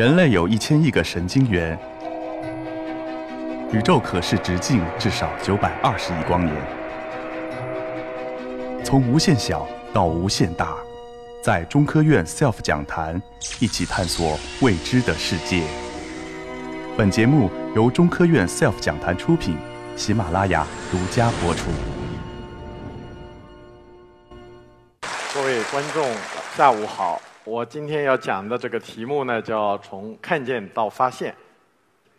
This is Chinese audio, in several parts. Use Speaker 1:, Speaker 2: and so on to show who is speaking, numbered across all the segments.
Speaker 1: 人类有一千亿个神经元，宇宙可视直径至少九百二十亿光年。从无限小到无限大，在中科院 SELF 讲坛一起探索未知的世界。本节目由中科院 SELF 讲坛出品，喜马拉雅独家播出。
Speaker 2: 各位观众，下午好。我今天要讲的这个题目呢，叫“从看见到发现”。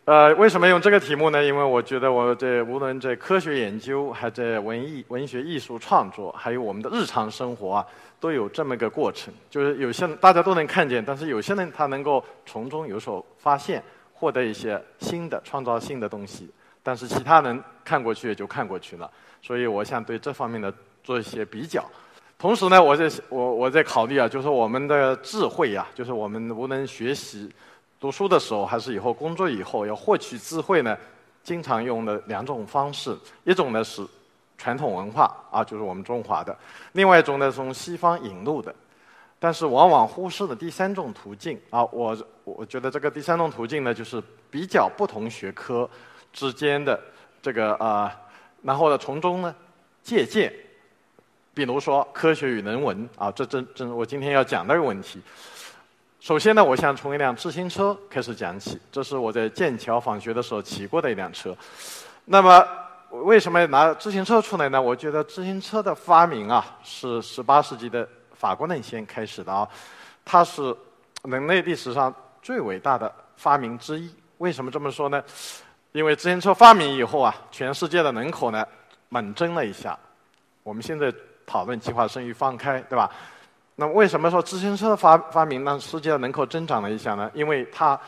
Speaker 2: 呃，为什么用这个题目呢？因为我觉得我这无论在科学研究，还在文艺、文学艺术创作，还有我们的日常生活啊，都有这么个过程。就是有些大家都能看见，但是有些人他能够从中有所发现，获得一些新的创造性的东西。但是其他人看过去也就看过去了。所以我想对这方面的做一些比较。同时呢，我在我我在考虑啊，就是我们的智慧呀，就是我们无论学习、读书的时候，还是以后工作以后要获取智慧呢，经常用的两种方式，一种呢是传统文化啊，就是我们中华的；另外一种呢从西方引入的，但是往往忽视了第三种途径啊。我我觉得这个第三种途径呢，就是比较不同学科之间的这个啊，然后呢从中呢借鉴。比如说科学与人文啊，这正正我今天要讲的一个问题。首先呢，我想从一辆自行车开始讲起。这是我在剑桥访学的时候骑过的一辆车。那么，为什么要拿自行车出来呢？我觉得自行车的发明啊，是十八世纪的法国人先开始的啊，它是人类历史上最伟大的发明之一。为什么这么说呢？因为自行车发明以后啊，全世界的人口呢猛增了一下。我们现在。讨论计划生育放开，对吧？那为什么说自行车发发明让世界的人口增长了一下呢？因为它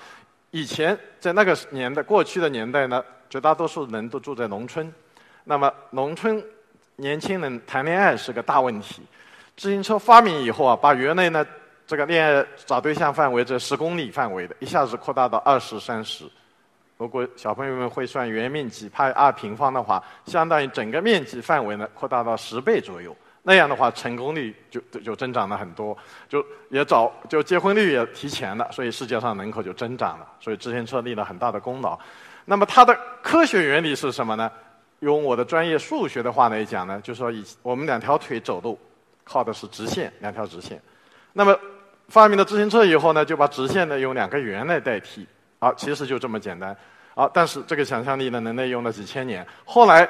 Speaker 2: 以前在那个年代、过去的年代呢，绝大多数人都住在农村，那么农村年轻人谈恋爱是个大问题。自行车发明以后啊，把原来呢这个恋爱找对象范围这十公里范围的，一下子扩大到二十三十。如果小朋友们会算圆面积派二平方的话，相当于整个面积范围呢扩大到十倍左右。那样的话，成功率就就增长了很多，就也早就结婚率也提前了，所以世界上人口就增长了，所以自行车立了很大的功劳。那么它的科学原理是什么呢？用我的专业数学的话来讲呢，就是说以我们两条腿走路靠的是直线，两条直线。那么发明了自行车以后呢，就把直线呢用两个圆来代替。好，其实就这么简单。好，但是这个想象力呢，人类用了几千年。后来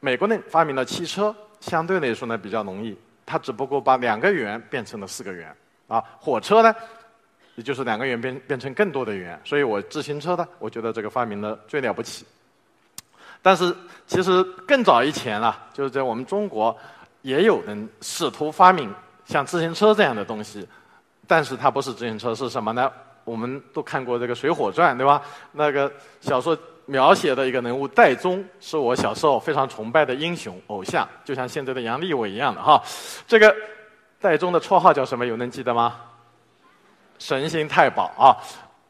Speaker 2: 美国人发明了汽车。相对来说呢比较容易，它只不过把两个圆变成了四个圆，啊，火车呢，也就是两个圆变变成更多的圆，所以我自行车呢，我觉得这个发明的最了不起。但是其实更早以前啊，就是在我们中国也有人试图发明像自行车这样的东西，但是它不是自行车，是什么呢？我们都看过这个《水浒传》，对吧？那个小说。描写的一个人物戴宗，是我小时候非常崇拜的英雄偶像，就像现在的杨利伟一样的哈。这个戴宗的绰号叫什么？有能记得吗？神行太保啊！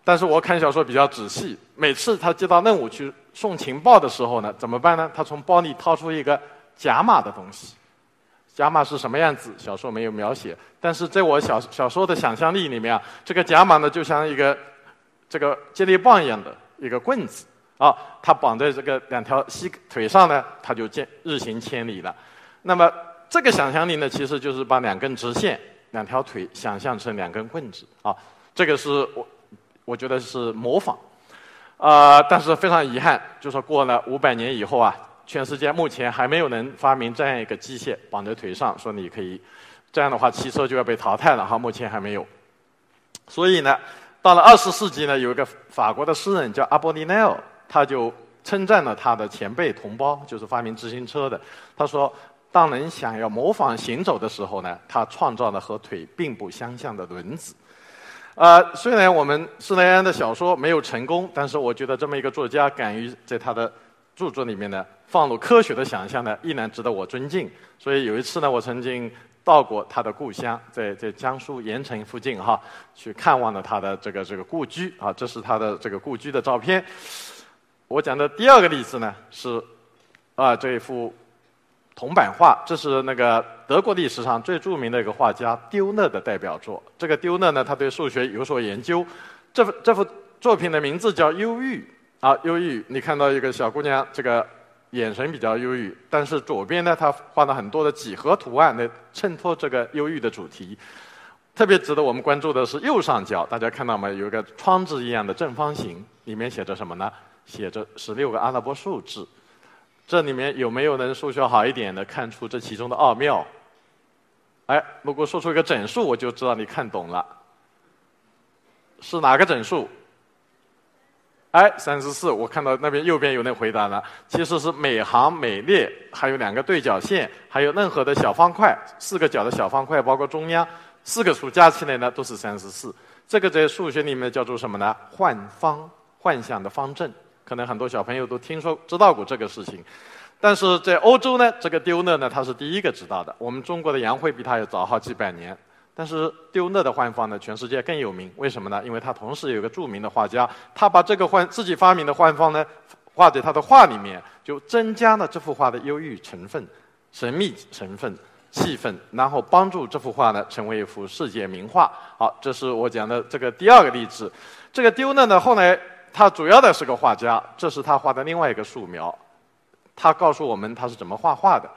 Speaker 2: 但是我看小说比较仔细，每次他接到任务去送情报的时候呢，怎么办呢？他从包里掏出一个甲马的东西。甲马是什么样子？小说没有描写，但是在我小小说的想象力里面啊，这个甲马呢，就像一个这个接力棒一样的一个棍子。啊，它绑在这个两条膝腿上呢，它就见日行千里了。那么这个想象力呢，其实就是把两根直线、两条腿想象成两根棍子啊。这个是我我觉得是模仿啊，但是非常遗憾，就是过了五百年以后啊，全世界目前还没有人发明这样一个机械绑在腿上，说你可以这样的话，汽车就要被淘汰了哈。目前还没有。所以呢，到了二十世纪呢，有一个法国的诗人叫阿波利奈尔。他就称赞了他的前辈同胞，就是发明自行车的。他说：“当人想要模仿行走的时候呢，他创造了和腿并不相像的轮子。”呃，虽然我们施耐庵的小说没有成功，但是我觉得这么一个作家敢于在他的著作里面呢放入科学的想象呢，依然值得我尊敬。所以有一次呢，我曾经到过他的故乡，在在江苏盐城附近哈，去看望了他的这个这个故居啊，这是他的这个故居的照片。我讲的第二个例子呢是，啊这一幅铜版画，这是那个德国历史上最著名的一个画家丢勒的代表作。这个丢勒呢，他对数学有所研究，这幅这幅作品的名字叫《忧郁》啊，忧郁。你看到一个小姑娘，这个眼神比较忧郁，但是左边呢，她画了很多的几何图案来衬托这个忧郁的主题。特别值得我们关注的是右上角，大家看到吗？有一个窗子一样的正方形，里面写着什么呢？写着十六个阿拉伯数字。这里面有没有能数学好一点的看出这其中的奥妙？哎，如果说出一个整数，我就知道你看懂了。是哪个整数？哎，三十四。我看到那边右边有人回答了，其实是每行每列还有两个对角线，还有任何的小方块，四个角的小方块，包括中央。四个数加起来呢都是三十四，这个在数学里面叫做什么呢？幻方，幻想的方阵。可能很多小朋友都听说知道过这个事情，但是在欧洲呢，这个丢勒呢他是第一个知道的。我们中国的杨惠比他要早好几百年，但是丢勒的幻方呢，全世界更有名。为什么呢？因为他同时有个著名的画家，他把这个幻自己发明的幻方呢画在他的画里面，就增加了这幅画的忧郁成分、神秘成分。气氛，然后帮助这幅画呢成为一幅世界名画。好，这是我讲的这个第二个例子。这个丢勒呢，后来他主要的是个画家，这是他画的另外一个素描。他告诉我们他是怎么画画的。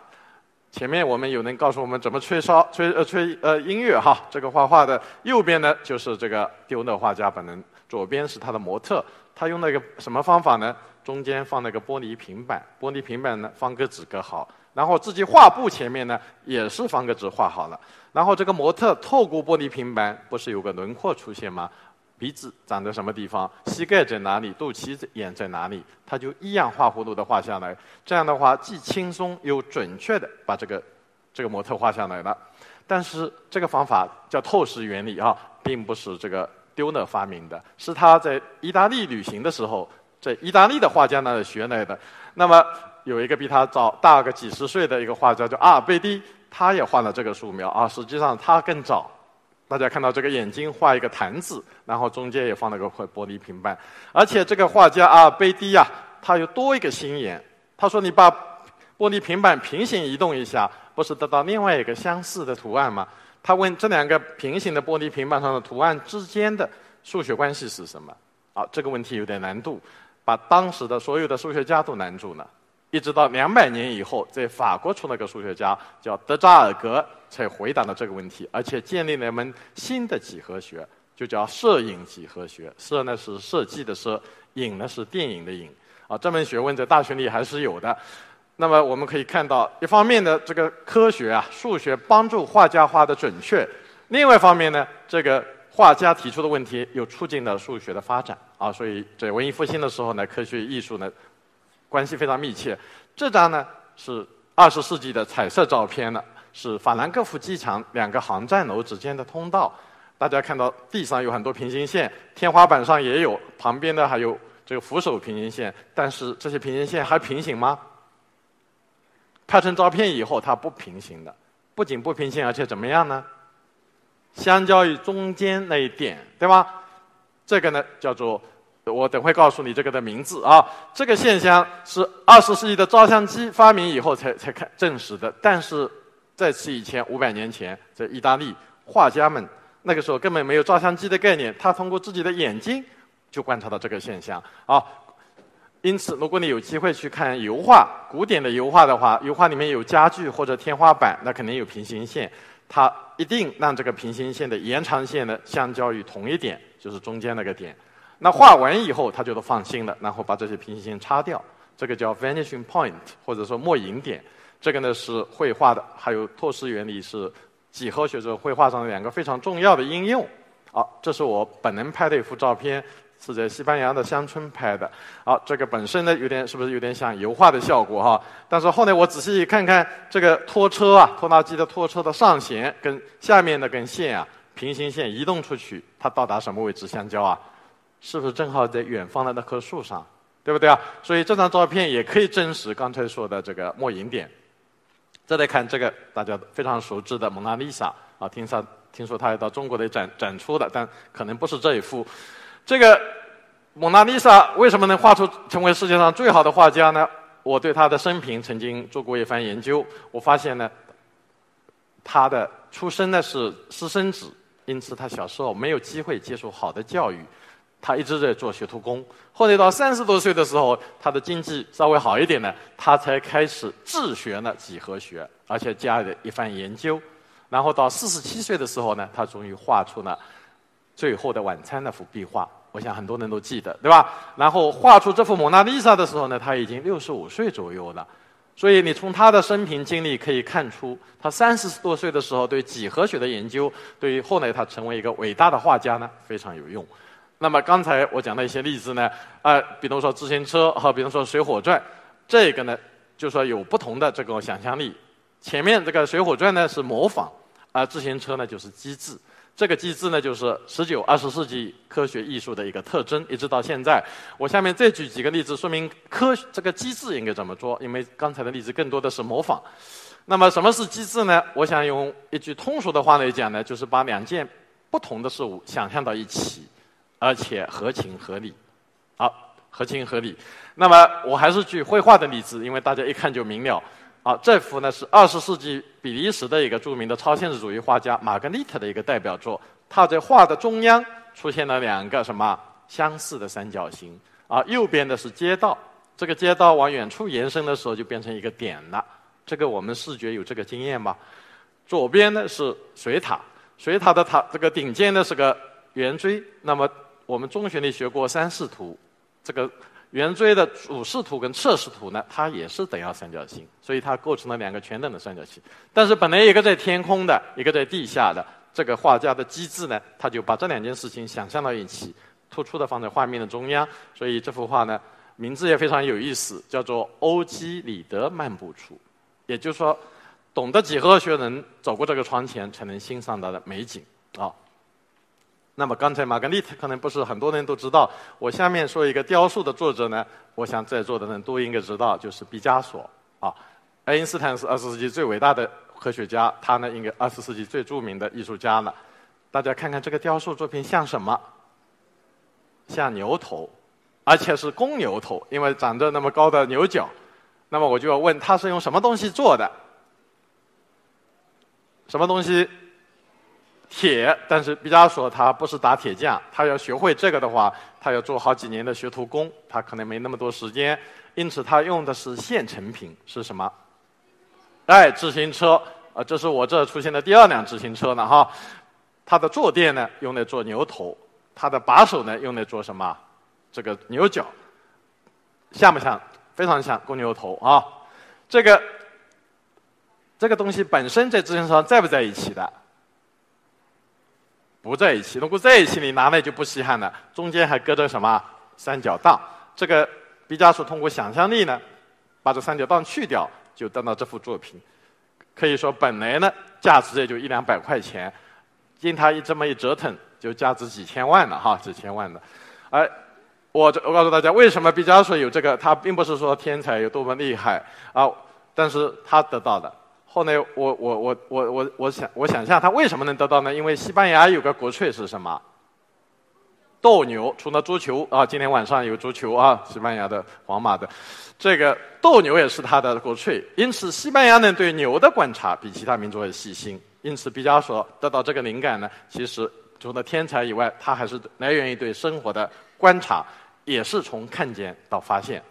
Speaker 2: 前面我们有人告诉我们怎么吹哨、吹呃吹呃音乐哈。这个画画的右边呢就是这个丢勒画家本人，左边是他的模特。他用了一个什么方法呢？中间放了个玻璃平板，玻璃平板呢方格纸搁好。然后自己画布前面呢，也是方格纸画好了。然后这个模特透过玻璃平板，不是有个轮廓出现吗？鼻子长在什么地方？膝盖在哪里？肚脐眼在哪里？他就一样画葫芦的画下来。这样的话，既轻松又准确的把这个这个模特画下来了。但是这个方法叫透视原理啊，并不是这个丢勒发明的，是他在意大利旅行的时候，在意大利的画家那里学来的。那么。有一个比他早大个几十岁的一个画家叫阿尔贝蒂，他也画了这个素描啊。实际上他更早，大家看到这个眼睛画一个坛子，然后中间也放了个块玻璃平板。而且这个画家阿尔贝蒂呀，他有多一个心眼。他说：“你把玻璃平板平行移动一下，不是得到另外一个相似的图案吗？”他问这两个平行的玻璃平板上的图案之间的数学关系是什么？啊，这个问题有点难度，把当时的所有的数学家都难住了。一直到两百年以后，在法国出了个数学家叫德扎尔格，才回答了这个问题，而且建立了一门新的几何学，就叫摄影几何学。摄呢是设计的摄，影呢是电影的影。啊，这门学问在大学里还是有的。那么我们可以看到，一方面呢，这个科学啊，数学帮助画家画的准确；另外一方面呢，这个画家提出的问题又促进了数学的发展。啊，所以在文艺复兴的时候呢，科学艺术呢。关系非常密切。这张呢是二十世纪的彩色照片了，是法兰克福机场两个航站楼之间的通道。大家看到地上有很多平行线，天花板上也有，旁边的还有这个扶手平行线。但是这些平行线还平行吗？拍成照片以后，它不平行的。不仅不平行，而且怎么样呢？相较于中间那一点，对吧？这个呢叫做。我等会告诉你这个的名字啊。这个现象是二十世纪的照相机发明以后才才看证实的。但是在此以前，五百年前，在意大利画家们那个时候根本没有照相机的概念，他通过自己的眼睛就观察到这个现象啊。因此，如果你有机会去看油画，古典的油画的话，油画里面有家具或者天花板，那肯定有平行线，它一定让这个平行线的延长线呢相交于同一点，就是中间那个点。那画完以后，他觉得放心了，然后把这些平行线擦掉，这个叫 vanishing point，或者说末影点。这个呢是绘画的，还有透视原理是几何学者绘画上的两个非常重要的应用。好，这是我本人拍的一幅照片，是在西班牙的乡村拍的。好，这个本身呢有点是不是有点像油画的效果哈？但是后来我仔细看看这个拖车啊，拖拉机的拖车的上弦跟下面那根线啊，平行线移动出去，它到达什么位置相交啊？是不是正好在远方的那棵树上，对不对啊？所以这张照片也可以证实刚才说的这个末影点。再来看这个大家非常熟知的蒙娜丽莎啊，听说听说它要到中国的展展出的，但可能不是这一幅。这个蒙娜丽莎为什么能画出成为世界上最好的画家呢？我对她的生平曾经做过一番研究，我发现呢，她的出生呢是私生子，因此她小时候没有机会接受好的教育。他一直在做学徒工。后来到三十多岁的时候，他的经济稍微好一点呢，他才开始自学了几何学，而且加了一番研究。然后到四十七岁的时候呢，他终于画出了《最后的晚餐》那幅壁画。我想很多人都记得，对吧？然后画出这幅蒙娜丽莎的时候呢，他已经六十五岁左右了。所以你从他的生平经历可以看出，他三十多岁的时候对几何学的研究，对于后来他成为一个伟大的画家呢，非常有用。那么刚才我讲的一些例子呢，啊，比如说自行车和比如说《水浒传》，这个呢，就说有不同的这个想象力。前面这个《水浒传》呢是模仿，而自行车呢就是机制。这个机制呢，就是十九、二十世纪科学艺术的一个特征，一直到现在。我下面再举几个例子，说明科这个机制应该怎么做。因为刚才的例子更多的是模仿。那么什么是机制呢？我想用一句通俗的话来讲呢，就是把两件不同的事物想象到一起，而且合情合理。好，合情合理。那么我还是举绘画的例子，因为大家一看就明了。啊，这幅呢是二十世纪比利时的一个著名的超现实主义画家玛格丽特的一个代表作。他在画的中央出现了两个什么相似的三角形？啊，右边的是街道，这个街道往远处延伸的时候就变成一个点了。这个我们视觉有这个经验吗？左边呢是水塔，水塔的塔这个顶尖呢是个圆锥。那么我们中学里学过三视图，这个。圆锥的主视图跟侧视图呢，它也是等腰三角形，所以它构成了两个全等的三角形。但是本来一个在天空的，一个在地下的，这个画家的机智呢，他就把这两件事情想象到一起，突出的放在画面的中央。所以这幅画呢，名字也非常有意思，叫做《欧几里得漫步处》，也就是说，懂得几何学人走过这个窗前，才能欣赏到的美景啊。那么刚才玛格丽特可能不是很多人都知道。我下面说一个雕塑的作者呢，我想在座的人都应该知道，就是毕加索啊。爱因斯坦是二十世纪最伟大的科学家，他呢应该二十世纪最著名的艺术家了。大家看看这个雕塑作品像什么？像牛头，而且是公牛头，因为长着那么高的牛角。那么我就要问，他是用什么东西做的？什么东西？铁，但是毕加索他不是打铁匠，他要学会这个的话，他要做好几年的学徒工，他可能没那么多时间，因此他用的是现成品，是什么？哎，自行车，啊，这是我这出现的第二辆自行车了哈。它的坐垫呢，用来做牛头；它的把手呢，用来做什么？这个牛角，像不像？非常像公牛头啊。这个这个东西本身在自行车上在不在一起的？不在一起，如果在一起，你拿来就不稀罕了。中间还隔着什么三角档？这个毕加索通过想象力呢，把这三角档去掉，就得到这幅作品。可以说本来呢价值也就一两百块钱，经他一这么一折腾，就价值几千万了哈，几千万的。哎，我这我告诉大家，为什么毕加索有这个？他并不是说天才有多么厉害啊，但是他得到的。后来，我我我我我我想我想象他为什么能得到呢？因为西班牙有个国粹是什么？斗牛。除了足球啊，今天晚上有足球啊，西班牙的皇马的，这个斗牛也是他的国粹。因此，西班牙人对牛的观察比其他民族要细心。因此，毕加索得到这个灵感呢，其实除了天才以外，他还是来源于对生活的观察，也是从看见到发现。